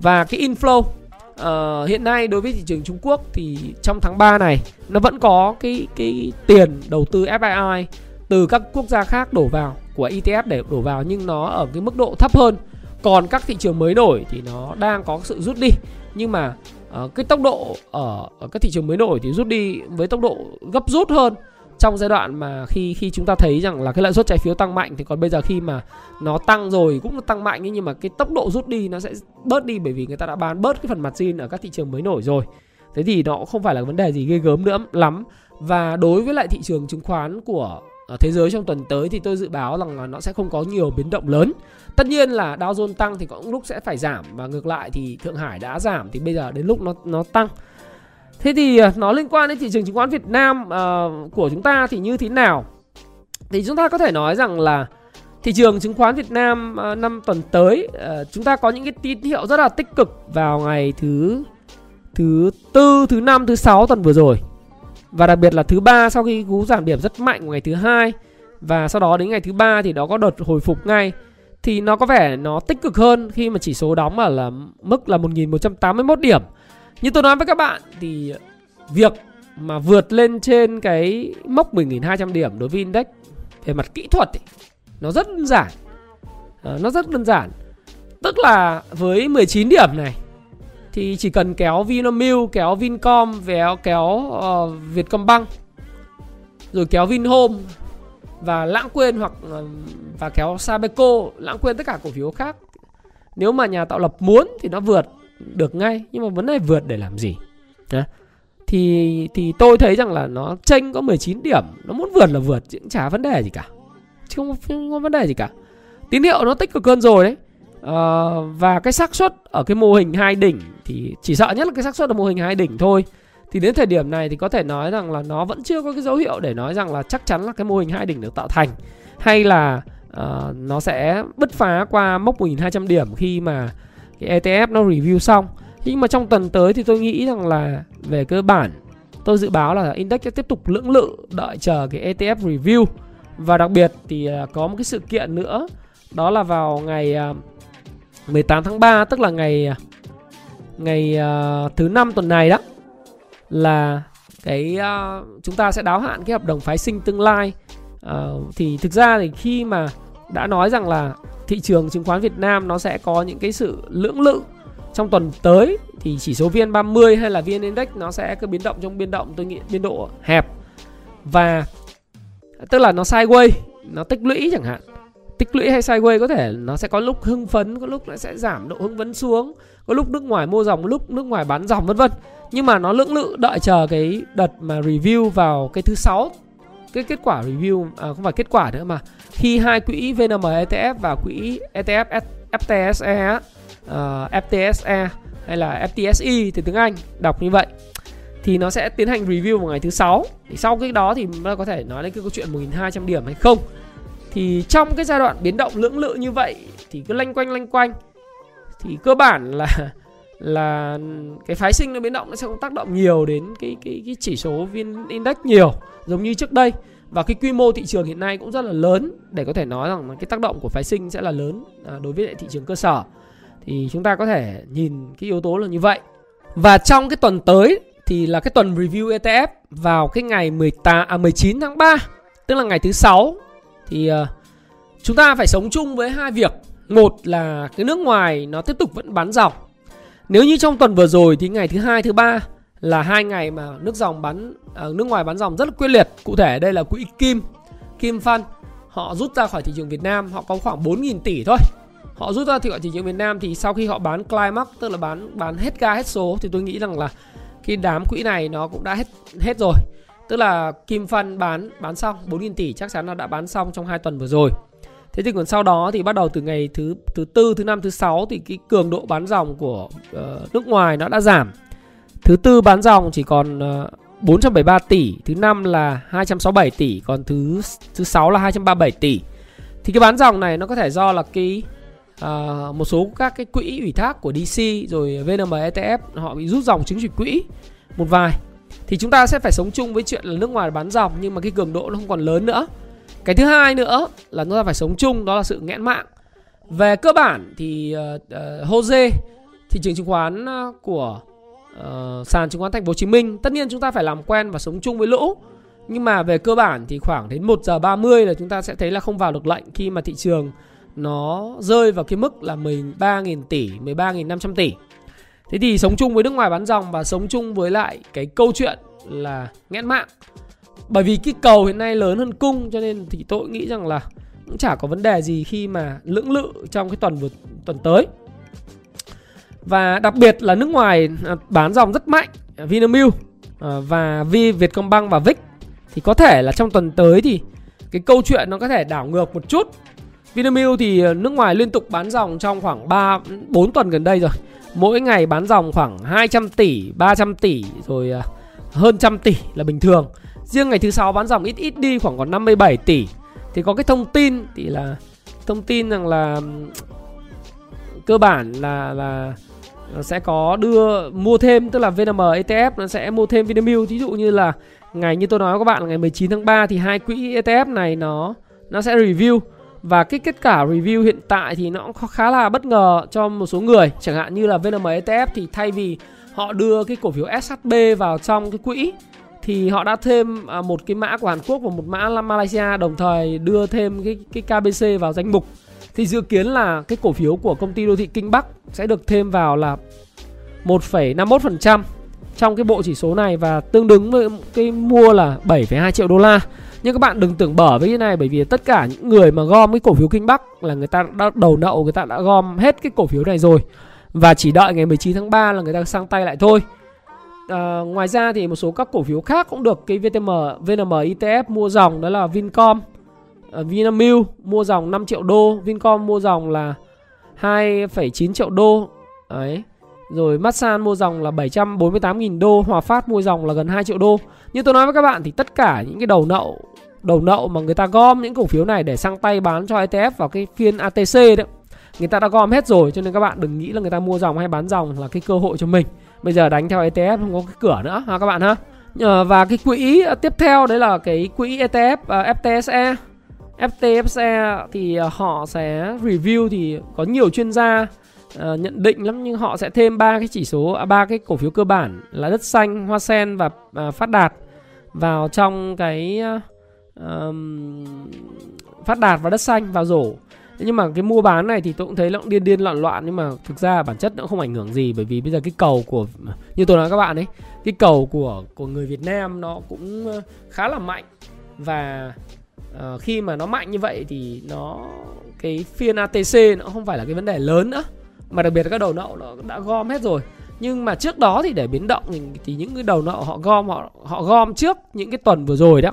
Và cái inflow uh, hiện nay đối với thị trường Trung Quốc thì trong tháng 3 này nó vẫn có cái cái tiền đầu tư FII từ các quốc gia khác đổ vào của ETF để đổ vào nhưng nó ở cái mức độ thấp hơn. Còn các thị trường mới nổi thì nó đang có sự rút đi. Nhưng mà Ờ, cái tốc độ ở, ở các thị trường mới nổi thì rút đi với tốc độ gấp rút hơn trong giai đoạn mà khi khi chúng ta thấy rằng là cái lãi suất trái phiếu tăng mạnh. Thì còn bây giờ khi mà nó tăng rồi cũng tăng mạnh nhưng mà cái tốc độ rút đi nó sẽ bớt đi bởi vì người ta đã bán bớt cái phần mặt margin ở các thị trường mới nổi rồi. Thế thì nó cũng không phải là vấn đề gì ghê gớm nữa lắm. Và đối với lại thị trường chứng khoán của thế giới trong tuần tới thì tôi dự báo rằng là nó sẽ không có nhiều biến động lớn. Tất nhiên là Dow Jones tăng thì có lúc sẽ phải giảm và ngược lại thì Thượng Hải đã giảm thì bây giờ đến lúc nó nó tăng. Thế thì à, nó liên quan đến thị trường chứng khoán Việt Nam uh, của chúng ta thì như thế nào? Thì chúng ta có thể nói rằng là thị trường chứng khoán Việt Nam uh, năm tuần tới uh, chúng ta có những cái tín hiệu rất là tích cực vào ngày thứ thứ tư, thứ năm, thứ sáu tuần vừa rồi. Và đặc biệt là thứ ba sau khi cú giảm điểm rất mạnh của ngày thứ hai và sau đó đến ngày thứ ba thì nó có đợt hồi phục ngay thì nó có vẻ nó tích cực hơn khi mà chỉ số đóng ở là mức là 1181 điểm. Như tôi nói với các bạn thì việc mà vượt lên trên cái mốc 10.200 điểm đối với index về mặt kỹ thuật ấy, nó rất đơn giản. À, nó rất đơn giản. Tức là với 19 điểm này thì chỉ cần kéo Vinamilk, kéo Vincom, kéo kéo uh, Vietcombank rồi kéo Vinhome và lãng quên hoặc uh, và kéo Sabeco, lãng quên tất cả cổ phiếu khác. Nếu mà nhà tạo lập muốn thì nó vượt được ngay, nhưng mà vấn đề vượt để làm gì? Thì thì tôi thấy rằng là nó tranh có 19 điểm, nó muốn vượt là vượt chứ chả vấn đề gì cả. Chứ không, không có vấn đề gì cả. Tín hiệu nó tích cực hơn rồi đấy. Uh, và cái xác suất ở cái mô hình hai đỉnh thì chỉ sợ nhất là cái xác suất là mô hình hai đỉnh thôi. Thì đến thời điểm này thì có thể nói rằng là nó vẫn chưa có cái dấu hiệu để nói rằng là chắc chắn là cái mô hình hai đỉnh được tạo thành. Hay là uh, nó sẽ bứt phá qua mốc 1200 điểm khi mà cái ETF nó review xong. Nhưng mà trong tuần tới thì tôi nghĩ rằng là về cơ bản tôi dự báo là index sẽ tiếp tục lưỡng lự đợi chờ cái ETF review. Và đặc biệt thì ờ, có một cái sự kiện nữa đó là vào ngày ờ, 18 tháng 3 tức là ngày ngày uh, thứ năm tuần này đó là cái uh, chúng ta sẽ đáo hạn cái hợp đồng phái sinh tương lai. Uh, thì thực ra thì khi mà đã nói rằng là thị trường chứng khoán Việt Nam nó sẽ có những cái sự lưỡng lự trong tuần tới thì chỉ số VN30 hay là VN Index nó sẽ cứ biến động trong biên động tôi nghĩ biên độ hẹp. Và tức là nó sideways nó tích lũy chẳng hạn tích lũy hay sideways có thể nó sẽ có lúc hưng phấn có lúc nó sẽ giảm độ hưng phấn xuống có lúc nước ngoài mua dòng lúc nước ngoài bán dòng vân vân. Nhưng mà nó lưỡng lự đợi chờ cái đợt mà review vào cái thứ sáu cái kết quả review à, không phải kết quả nữa mà khi hai quỹ VNM ETF và quỹ ETF FTSE uh, à, FTSE hay là FTSE thì tiếng Anh đọc như vậy thì nó sẽ tiến hành review vào ngày thứ sáu. Thì sau cái đó thì nó có thể nói đến cái câu chuyện 1.200 điểm hay không thì trong cái giai đoạn biến động lưỡng lự như vậy, thì cứ lanh quanh lanh quanh. Thì cơ bản là là cái phái sinh nó biến động nó sẽ không tác động nhiều đến cái cái cái chỉ số vn index nhiều, giống như trước đây. Và cái quy mô thị trường hiện nay cũng rất là lớn, để có thể nói rằng cái tác động của phái sinh sẽ là lớn à, đối với lại thị trường cơ sở. Thì chúng ta có thể nhìn cái yếu tố là như vậy. Và trong cái tuần tới thì là cái tuần review ETF vào cái ngày 18 à 19 tháng 3 tức là ngày thứ sáu thì uh, chúng ta phải sống chung với hai việc. Một là cái nước ngoài nó tiếp tục vẫn bán dòng. Nếu như trong tuần vừa rồi thì ngày thứ hai thứ ba là hai ngày mà nước dòng bán uh, nước ngoài bán dòng rất là quyết liệt. Cụ thể đây là quỹ Kim Kim Fund. Họ rút ra khỏi thị trường Việt Nam họ có khoảng 4.000 tỷ thôi. Họ rút ra thì khỏi thị trường Việt Nam thì sau khi họ bán climax tức là bán bán hết ga hết số thì tôi nghĩ rằng là cái đám quỹ này nó cũng đã hết hết rồi tức là Kim phân bán bán xong 4.000 tỷ chắc chắn là đã bán xong trong hai tuần vừa rồi. Thế thì còn sau đó thì bắt đầu từ ngày thứ thứ tư thứ năm thứ sáu thì cái cường độ bán dòng của uh, nước ngoài nó đã giảm. Thứ tư bán dòng chỉ còn ờ, uh, 473 tỷ thứ năm là 267 tỷ còn thứ thứ sáu là 237 tỷ. Thì cái bán dòng này nó có thể do là cái uh, một số các cái quỹ ủy thác của DC rồi VNM ETF họ bị rút dòng chứng chỉ quỹ một vài thì chúng ta sẽ phải sống chung với chuyện là nước ngoài bán dòng nhưng mà cái cường độ nó không còn lớn nữa. Cái thứ hai nữa là chúng ta phải sống chung đó là sự nghẽn mạng. Về cơ bản thì uh, uh, Jose thị trường chứng khoán ờ, của uh, sàn chứng khoán Thành phố Hồ Chí Minh tất nhiên chúng ta phải làm quen và sống chung với lũ. Nhưng mà về cơ bản thì khoảng đến 1 giờ 30 là chúng ta sẽ thấy là không vào được lệnh khi mà thị trường nó rơi vào cái mức là 13.000 tỷ, 13.500 tỷ. Thế thì sống chung với nước ngoài bán dòng và sống chung với lại cái câu chuyện là nghẽn mạng. Bởi vì cái cầu hiện nay lớn hơn cung cho nên thì tôi nghĩ rằng là cũng chả có vấn đề gì khi mà lưỡng lự trong cái tuần vừa tuần tới. Và đặc biệt là nước ngoài à, bán dòng rất mạnh, Vinamilk à, và Vi Vietcombank và Vic thì có thể là trong tuần tới thì cái câu chuyện nó có thể đảo ngược một chút Vinamilk thì à, nước ngoài liên tục bán dòng trong khoảng 3 4 tuần gần đây rồi. Mỗi ngày bán dòng khoảng 200 tỷ, 300 tỷ rồi à, hơn trăm tỷ là bình thường. Riêng ngày thứ sáu bán dòng ít ít đi khoảng còn 57 tỷ. Thì có cái thông tin thì là thông tin rằng là cơ bản là là sẽ có đưa mua thêm tức là VNM ETF nó sẽ mua thêm Vinamilk ví dụ như là ngày như tôi nói các bạn là ngày 19 tháng 3 thì hai quỹ ETF này nó nó sẽ review và cái kết quả review hiện tại thì nó cũng khá là bất ngờ cho một số người. Chẳng hạn như là VNM ETF thì thay vì họ đưa cái cổ phiếu SHB vào trong cái quỹ thì họ đã thêm à, một cái mã của Hàn Quốc và một mã là Malaysia đồng thời đưa thêm cái cái KBC vào danh mục. Thì dự kiến là cái cổ phiếu của công ty đô thị Kinh Bắc sẽ được thêm vào là 1,51% trong cái bộ chỉ số này và tương ứng với cái mua là 7,2 triệu đô la nhưng các bạn đừng tưởng bở với cái này bởi vì tất cả những người mà gom cái cổ phiếu Kinh Bắc là người ta đã đầu nậu người ta đã gom hết cái cổ phiếu này rồi và chỉ đợi ngày 19 tháng 3 là người ta sang tay lại thôi. À, ngoài ra thì một số các cổ phiếu khác cũng được cái VTM VNM ETF mua dòng đó là Vincom, uh, Vinamilk mua dòng 5 triệu đô, Vincom mua dòng là 2,9 triệu đô. Đấy. Rồi Masan mua dòng là 748.000 đô, Hòa Phát mua dòng là gần 2 triệu đô. Như tôi nói với các bạn thì tất cả những cái đầu nậu đầu nậu mà người ta gom những cổ phiếu này để sang tay bán cho ETF vào cái phiên ATC đấy, người ta đã gom hết rồi cho nên các bạn đừng nghĩ là người ta mua dòng hay bán dòng là cái cơ hội cho mình. Bây giờ đánh theo ETF không có cái cửa nữa ha các bạn ha. Và cái quỹ à, tiếp theo đấy là cái quỹ ETF uh, à, FTSE FTSE thì à, họ sẽ review thì có nhiều chuyên gia uh, nhận định lắm nhưng họ sẽ thêm ba cái chỉ số à, ba cái cổ phiếu cơ bản là đất xanh hoa sen và uh, phát đạt vào trong cái uh, phát đạt và đất xanh vào rổ. Nhưng mà cái mua bán này thì tôi cũng thấy nó cũng điên điên loạn loạn nhưng mà thực ra bản chất nó không ảnh hưởng gì bởi vì bây giờ cái cầu của như tôi nói các bạn ấy cái cầu của của người Việt Nam nó cũng ờ, khá là mạnh. Và uh, khi mà nó mạnh như vậy thì nó cái phiên ATC nó không phải là cái vấn đề lớn nữa mà đặc biệt là các đầu nậu nó đã gom hết rồi. Nhưng mà trước đó thì để biến động thì, thì những cái đầu nậu họ gom họ họ gom trước những cái tuần vừa rồi đó.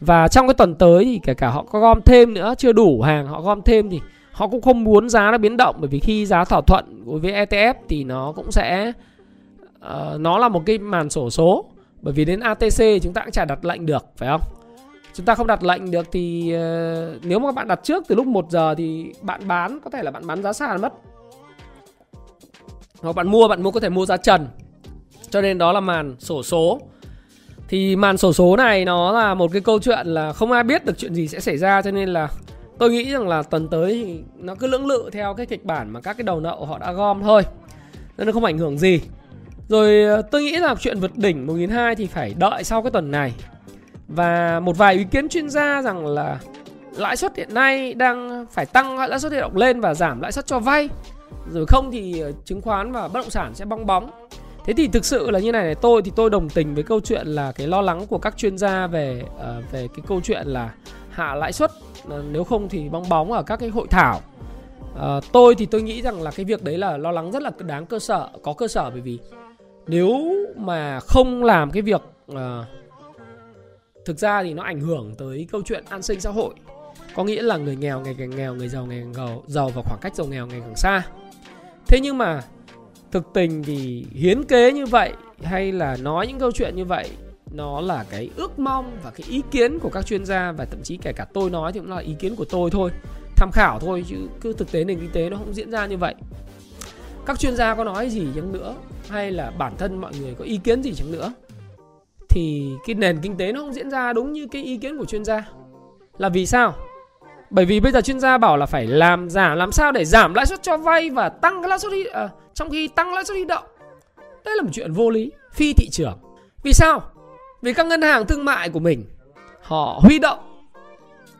Và trong cái tuần tới thì kể cả họ có gom thêm nữa chưa đủ hàng họ gom thêm thì họ cũng không muốn giá nó biến động. Bởi vì khi giá thỏa thuận với ETF thì nó cũng sẽ uh, nó là một cái màn sổ số. Bởi vì đến ATC chúng ta cũng chả đặt lệnh được phải không? Chúng ta không đặt lệnh được thì uh, nếu mà các bạn đặt trước từ lúc 1 giờ thì bạn bán có thể là bạn bán giá sàn mất hoặc bạn mua bạn mua có thể mua giá trần. Cho nên đó là màn sổ số. Thì màn sổ số này nó là một cái câu chuyện là không ai biết được chuyện gì sẽ xảy ra, cho nên là tôi nghĩ rằng là tuần tới thì nó cứ lưỡng lự theo cái kịch bản mà các cái đầu nậu họ đã gom thôi. Nên nó không ảnh hưởng gì. Rồi ờ, tôi nghĩ là chuyện vượt đỉnh 1.200 thì phải đợi sau cái tuần này. Và một vài ý kiến chuyên gia rằng là lãi suất hiện nay đang phải tăng, lãi suất huy động lên và giảm lãi suất cho vay rồi không thì ờ, chứng khoán và bất động sản sẽ bong bóng. Thế thì thực sự là như này này tôi thì tôi đồng tình với câu chuyện là cái lo lắng của các chuyên gia về uh, về cái câu chuyện là hạ lãi suất. Uh, nếu không thì bong bóng ở các cái hội thảo. Uh, tôi thì tôi nghĩ rằng là cái việc đấy là lo lắng rất là đáng cơ sở có cơ sở bởi vì nếu mà không làm cái việc uh, thực ra thì nó ảnh hưởng tới câu chuyện an sinh xã hội có nghĩa là người nghèo ngày càng nghèo người giàu ngày càng giàu, giàu và khoảng cách giàu nghèo ngày càng xa. Thế nhưng mà thực tình thì hiến kế như vậy hay là nói những câu chuyện như vậy nó là cái ước mong và cái ý kiến của các chuyên gia và thậm chí kể cả tôi nói thì cũng là ý kiến của tôi thôi. Tham khảo thôi chứ cứ thực tế nền kinh tế nó không diễn ra như vậy. Các chuyên gia có nói gì chăng nữa? Hay là bản thân mọi người có ý kiến gì chăng nữa? Thì cái nền kinh tế nó không diễn ra đúng như cái ý kiến của chuyên gia. Là vì sao? Bởi vì bây giờ chuyên gia bảo là phải làm giảm làm sao để giảm lãi suất cho vay và tăng cái lãi suất đi à, trong khi tăng lãi suất huy động. Đây là một chuyện vô lý, phi thị trường. Vì sao? Vì các ngân hàng thương mại của mình họ huy động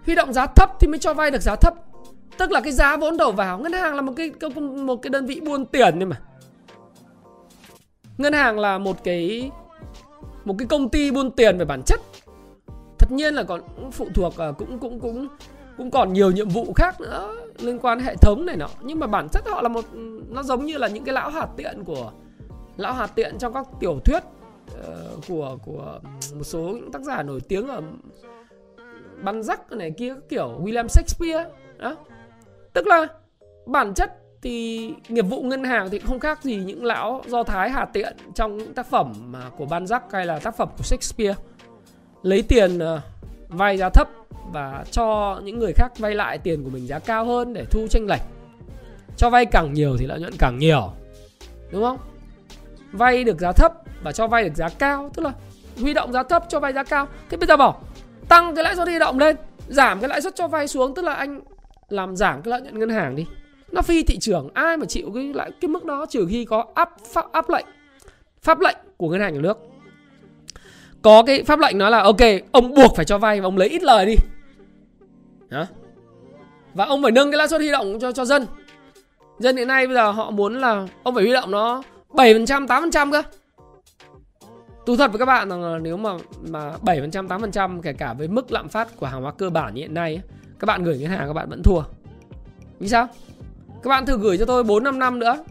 huy động giá thấp thì mới cho vay được giá thấp. Tức là cái giá vốn đầu vào, ngân hàng là một cái một cái đơn vị buôn tiền nhưng mà. Ngân hàng là một cái một cái công ty buôn tiền về bản chất. Tất nhiên là còn phụ thuộc ờ, cũng cũng cũng cũng còn nhiều nhiệm vụ khác nữa liên quan hệ thống này nọ. Nhưng mà bản chất họ là một nó giống như là những cái lão hạt tiện của lão hạt tiện trong các tiểu thuyết uh, của của một số những tác giả nổi tiếng ở băn rắc này kia kiểu William Shakespeare đó. Tức là bản chất thì nghiệp vụ ngân hàng thì không khác gì những lão do thái hà tiện trong những tác phẩm mà của ban giác hay là tác phẩm của Shakespeare. Lấy tiền uh, vay giá thấp và cho những người khác vay lại tiền của mình giá cao hơn để thu tranh lệch. Cho vay càng nhiều thì lợi nhuận càng nhiều, đúng không? Vay được giá thấp và cho vay được giá cao, tức là huy động giá thấp cho vay giá cao. Thế bây giờ bảo, tăng cái lãi suất huy động lên, giảm cái lãi suất cho vay xuống, tức là anh làm giảm cái lợi nhuận ngân hàng đi. Nó phi thị trường, ai mà chịu cái lại cái mức đó trừ khi có áp, pháp, áp lệnh, pháp lệnh của ngân hàng nhà nước có cái pháp lệnh nói là ok ông buộc phải cho vay và ông lấy ít lời đi đó Và ông phải nâng cái lãi suất huy động cho cho dân. Dân hiện nay bây giờ họ muốn là ông phải huy động nó 7%, 8% cơ. Tôi thật với các bạn rằng là nếu mà mà 7%, 8% kể cả với mức lạm phát của hàng hóa cơ bản như hiện nay các bạn gửi ngân hàng các bạn vẫn thua. vì sao? Các bạn thử gửi cho tôi 4 5 năm nữa.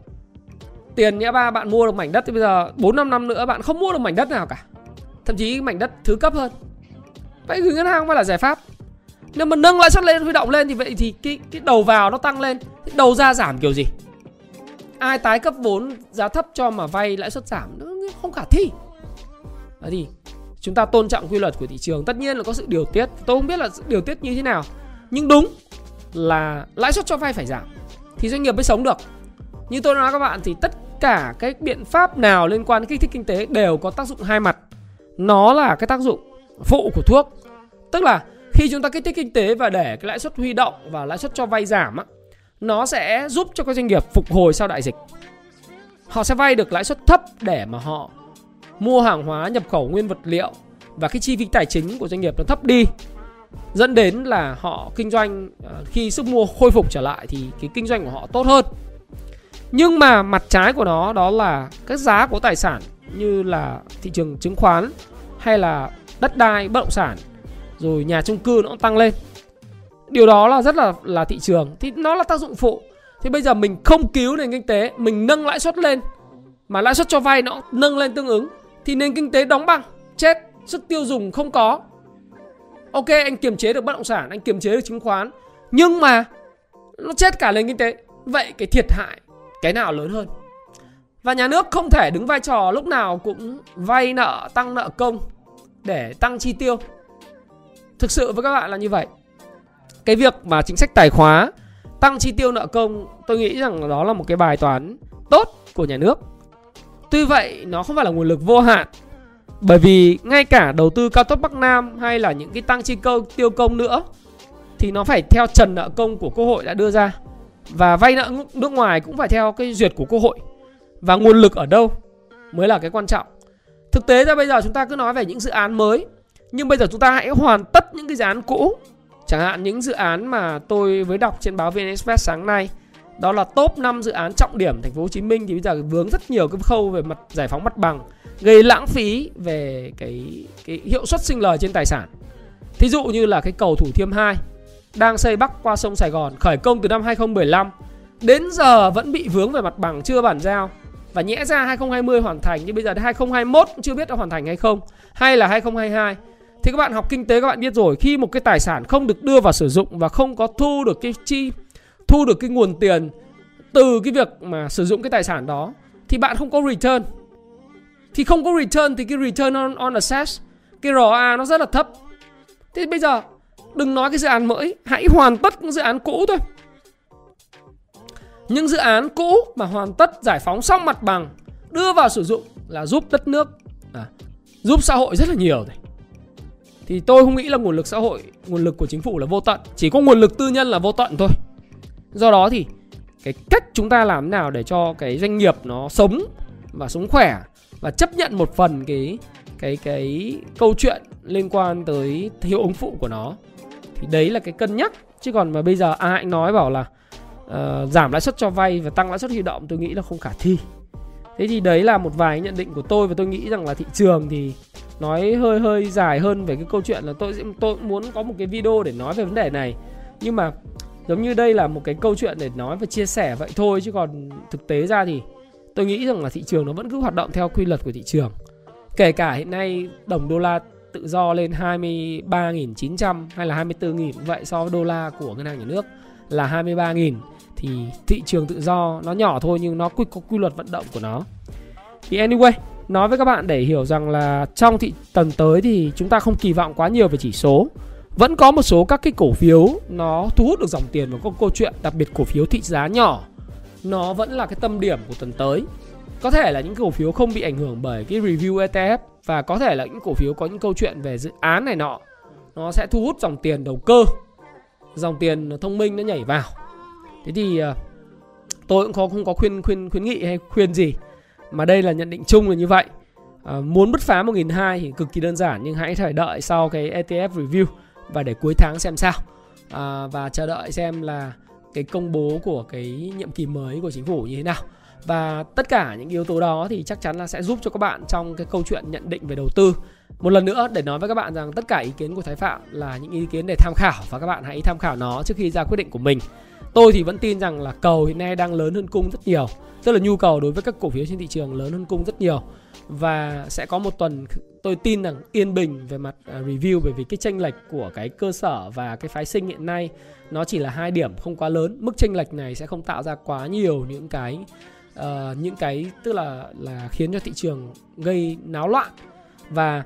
Tiền nghĩa ba bạn mua được mảnh đất thì bây giờ 4 5 năm nữa bạn không mua được mảnh đất nào cả. Thậm chí mảnh đất thứ cấp hơn. Vậy gửi ngân hàng phải là giải pháp. Nếu mà nâng lãi suất lên, huy động lên thì vậy thì cái cái đầu vào nó tăng lên. Thì đầu ra giảm kiểu gì? Ai tái cấp vốn, giá thấp cho mà vay lãi suất giảm, nó không khả thi. Đấy thì chúng ta tôn trọng quy luật của thị trường. Tất nhiên là có sự điều tiết. Tôi không biết là điều tiết như thế nào. Nhưng đúng là lãi suất cho vay phải giảm thì doanh nghiệp mới sống được. Như tôi nói các bạn thì tất cả cái biện pháp nào liên quan đến kích thích kinh tế đều có tác dụng hai mặt nó là cái tác dụng phụ của thuốc. Tức là khi chúng ta kích thích kinh tế và để cái lãi suất huy động và lãi suất cho vay giảm á, nó sẽ giúp cho các doanh nghiệp phục hồi sau đại dịch. Họ sẽ vay được lãi suất thấp để mà họ mua hàng hóa, nhập khẩu nguyên vật liệu và cái chi phí tài chính của doanh nghiệp nó thấp đi. Dẫn đến là họ kinh doanh ờ, khi sức mua khôi phục trở lại thì cái kinh doanh của họ tốt hơn. Nhưng mà mặt trái của nó đó là các giá của tài sản như là thị trường chứng khoán hay là đất đai, bất động sản, rồi nhà chung cư nó cũng tăng lên. Điều đó là rất là là thị trường. Thì nó là tác dụng phụ. Thì bây giờ mình không cứu nền kinh tế, mình nâng lãi suất lên, mà lãi suất cho vay nó nâng lên tương ứng, thì nền kinh tế đóng băng, chết, sức tiêu dùng không có. Ok, anh kiềm chế được bất động sản, anh kiềm chế được chứng khoán, nhưng mà nó chết cả nền kinh tế. Vậy cái thiệt hại, cái nào lớn hơn? Và nhà nước không thể đứng vai trò lúc nào cũng vay nợ, tăng nợ công để tăng chi tiêu thực sự với các bạn là như vậy cái việc mà chính sách tài khóa tăng chi tiêu nợ công, tôi nghĩ rằng đó là một cái bài toán tốt của nhà nước tuy vậy, nó không phải là nguồn lực vô hạn bởi vì ngay cả đầu tư cao tốc Bắc Nam hay là những cái tăng chi công tiêu công nữa, thì nó phải theo trần nợ công của Quốc hội đã đưa ra. Và vay nợ nước ngoài cũng phải theo cái duyệt của Quốc hội. Và nguồn lực ở đâu mới là cái quan trọng. Thực tế ra bây giờ chúng ta cứ nói về những dự án mới, nhưng bây giờ chúng ta hãy hoàn tất những cái dự án cũ. Chẳng hạn những dự án mà tôi mới đọc trên báo VN Express sáng nay đó là top 5 dự án trọng điểm thành phố Hồ Chí Minh thì bây giờ vướng rất nhiều cái khâu về mặt giải phóng mặt bằng gây lãng phí về cái cái hiệu suất sinh lời trên tài sản. Thí dụ như là cái cầu Thủ Thiêm 2 đang xây bắc qua sông Sài Gòn khởi công từ năm 2015 đến giờ vẫn bị vướng về mặt bằng chưa bàn giao và nhẽ ra 2020 hoàn thành nhưng bây giờ 2021 chưa biết đã hoàn thành hay không hay là 2022 thì các bạn học kinh tế các bạn biết rồi khi một cái tài sản không được đưa vào sử dụng và không có thu được cái chi thu được cái nguồn tiền từ cái việc mà sử dụng cái tài sản đó thì bạn không có return. Thì không có return thì cái return on, on assets cái ROA nó rất là thấp. Thế bây giờ đừng nói cái dự án mới hãy hoàn tất những dự án cũ thôi những dự án cũ mà hoàn tất giải phóng xong mặt bằng đưa vào sử dụng là giúp đất nước à, giúp xã hội rất là nhiều rồi thì tôi không nghĩ là nguồn lực xã hội nguồn lực của chính phủ là vô tận chỉ có nguồn lực tư nhân là vô tận thôi. Do đó thì cái cách chúng ta làm nào để cho cái doanh nghiệp nó sống và sống khỏe và chấp nhận một phần cái cái cái câu chuyện liên quan tới hiệu ứng phụ của nó thì đấy là cái cân nhắc. Chứ còn mà bây giờ ai nói bảo là uh, giảm lãi suất cho vay và tăng lãi suất huy động tôi nghĩ là không khả thi. Thế thì đấy là một vài nhận định của tôi và tôi nghĩ rằng là thị trường thì nói hơi hơi dài hơn về cái câu chuyện là tôi tôi muốn có một cái video để nói về vấn đề này. Nhưng mà giống như đây là một cái câu chuyện để nói và chia sẻ vậy thôi chứ còn thực tế ra thì tôi nghĩ rằng là thị trường nó vẫn cứ hoạt động theo quy luật của thị trường. Kể cả hiện nay đồng đô la tự do lên 23.900 hay là 24.000 vậy so với đô la của ngân hàng nhà nước là 23.000 thì thị trường tự do nó nhỏ thôi nhưng nó quy có quy luật vận động của nó. Thì anyway, nói với các bạn để hiểu rằng là trong thị tuần tới thì chúng ta không kỳ vọng quá nhiều về chỉ số. Vẫn có một số các cái cổ phiếu nó thu hút được dòng tiền và có câu chuyện đặc biệt cổ phiếu thị giá nhỏ nó vẫn là cái tâm điểm của tuần tới. Có thể là những cổ phiếu không bị ảnh hưởng bởi cái review ETF và có thể là những cổ phiếu có những câu chuyện về dự án này nọ nó sẽ thu hút dòng tiền đầu cơ dòng tiền thông minh nó nhảy vào thế thì ờ, tôi cũng không, không có khuyên khuyên khuyến nghị hay khuyên gì mà đây là nhận định chung là như vậy. À, muốn bứt phá 1.200 thì cực kỳ đơn giản nhưng hãy phải đợi sau cái ETF review và để cuối tháng xem sao. À, và chờ đợi xem là cái công bố của cái nhiệm kỳ mới của chính phủ như thế nào. Và tất cả những yếu tố đó thì chắc chắn là sẽ giúp cho các bạn trong cái câu chuyện nhận định về đầu tư. Một lần nữa để nói với các bạn rằng tất cả ý kiến của Thái Phạm là những ý kiến để tham khảo và các bạn hãy tham khảo nó trước khi ra quyết định của mình. Tôi thì vẫn tin rằng là cầu hiện nay đang lớn hơn cung rất nhiều, tức là nhu cầu đối với các cổ phiếu trên thị trường lớn hơn cung rất nhiều. Và sẽ có một tuần tôi tin rằng yên bình về mặt à, review bởi vì cái tranh lệch của cái cơ sở và cái phái sinh hiện nay nó chỉ là hai điểm không quá lớn. Mức tranh lệch này sẽ không tạo ra quá nhiều những cái uh, những cái tức là là khiến cho thị trường gây náo loạn. Và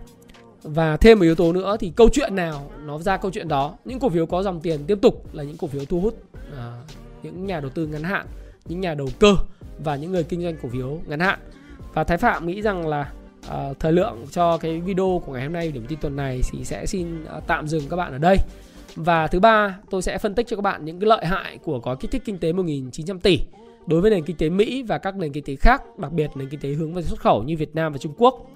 và thêm một yếu tố nữa thì câu chuyện nào nó ra câu chuyện đó những cổ phiếu có dòng tiền tiếp tục là những cổ phiếu thu hút à, những nhà đầu tư ngắn hạn những nhà đầu cơ và những người kinh doanh cổ phiếu ngắn hạn và thái phạm nghĩ rằng là à, thời lượng cho cái video của ngày hôm nay điểm tin tuần này thì sẽ xin à, tạm dừng các bạn ở đây và thứ ba tôi sẽ phân tích cho các bạn những cái lợi hại của gói kích thích kinh tế 1.900 tỷ đối với nền kinh tế Mỹ và các nền kinh tế khác, đặc biệt nền kinh tế hướng về xuất khẩu như Việt Nam và Trung Quốc.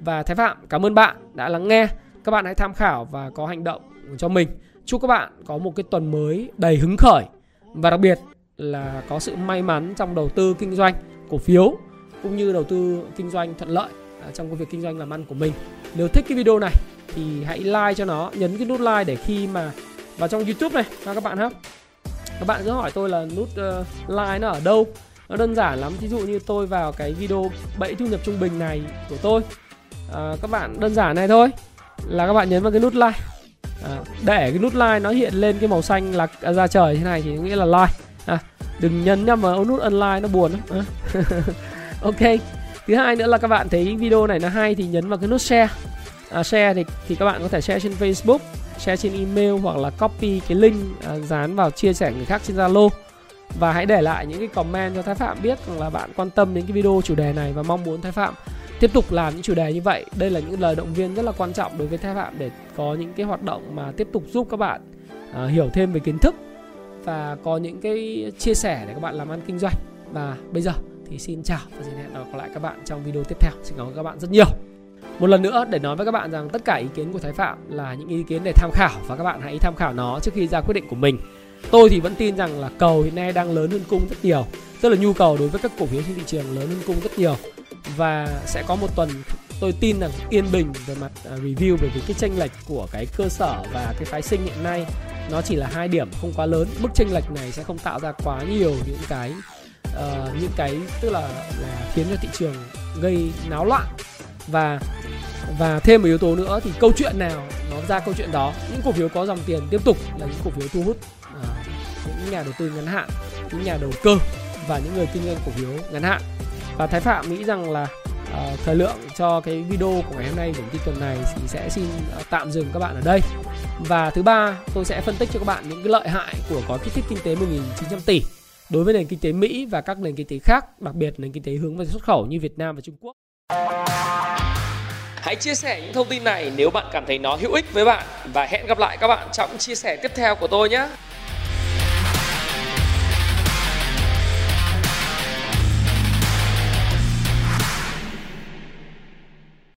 Và Thái Phạm cảm ơn bạn đã lắng nghe. Các bạn hãy tham khảo và có hành động cho mình. Chúc các bạn có một cái tuần mới đầy hứng khởi và đặc biệt là có sự may mắn trong đầu tư kinh doanh cổ phiếu cũng như đầu tư kinh doanh thuận lợi à, trong công việc kinh doanh làm ăn của mình. Nếu thích cái video này thì hãy like cho nó nhấn cái nút like để khi mà vào trong YouTube này các bạn ha các bạn cứ hỏi tôi là nút uh, like nó ở đâu nó đơn giản lắm ví dụ như tôi vào cái video bẫy thu nhập trung bình này của tôi à, các bạn đơn giản này thôi. Là các bạn nhấn vào cái nút like. À, để cái nút like nó hiện lên cái màu xanh là ra trời thế này thì nghĩa là like. À, đừng nhấn nhầm vào nút unlike nó buồn lắm. À. ok. Thứ hai nữa là các bạn thấy video này nó hay thì nhấn vào cái nút share. À, share thì thì các bạn có thể share trên Facebook share trên email hoặc là copy cái link à, dán vào chia sẻ người khác trên Zalo. Và hãy để lại những cái comment cho Thái Phạm biết rằng là bạn quan tâm đến cái video chủ đề này và mong muốn Thái Phạm tiếp tục làm những chủ đề như vậy. Đây là những lời động viên rất là quan trọng đối với Thái Phạm để có những cái hoạt động mà tiếp tục giúp các bạn à, hiểu thêm về kiến thức và có những cái chia sẻ để các bạn làm ăn kinh doanh. Và bây giờ thì xin chào và xin hẹn gặp lại các bạn trong video tiếp theo. Xin cảm ơn các bạn rất nhiều. Một lần nữa để nói với các bạn rằng tất cả ý kiến của Thái Phạm là những ý kiến để tham khảo và các bạn hãy tham khảo nó trước khi ra quyết định của mình. Tôi thì vẫn tin rằng là cầu hiện nay đang lớn hơn cung rất nhiều. Tức là nhu cầu đối với các cổ phiếu trên thị trường lớn hơn cung rất nhiều. Và sẽ có một tuần tôi tin rằng yên bình về mặt à, review review về cái chênh lệch của cái cơ sở và cái phái sinh hiện nay nó chỉ là hai điểm không quá lớn. Mức chênh lệch này sẽ không tạo ra quá nhiều những cái uh, những cái tức là là khiến cho thị trường gây náo loạn. Và và thêm một yếu tố nữa thì câu chuyện nào nó ra câu chuyện đó những cổ phiếu có dòng tiền tiếp tục là những cổ phiếu thu hút uh, những nhà đầu tư ngắn hạn những nhà đầu cơ và những người kinh doanh cổ phiếu ngắn hạn và thái phạm nghĩ rằng là uh, thời lượng cho cái video của ngày hôm nay của tuần này thì sẽ xin uh, tạm dừng các bạn ở đây và thứ ba tôi sẽ phân tích cho các bạn những cái lợi hại của gói kích thích kinh tế 1.900 tỷ đối với nền kinh tế Mỹ và các nền kinh tế khác, đặc biệt nền kinh tế hướng về xuất khẩu như Việt Nam và Trung Quốc. Hãy chia sẻ những thông tin này nếu bạn cảm thấy nó hữu ích với bạn và hẹn gặp lại các bạn trong chia sẻ tiếp theo của tôi nhé.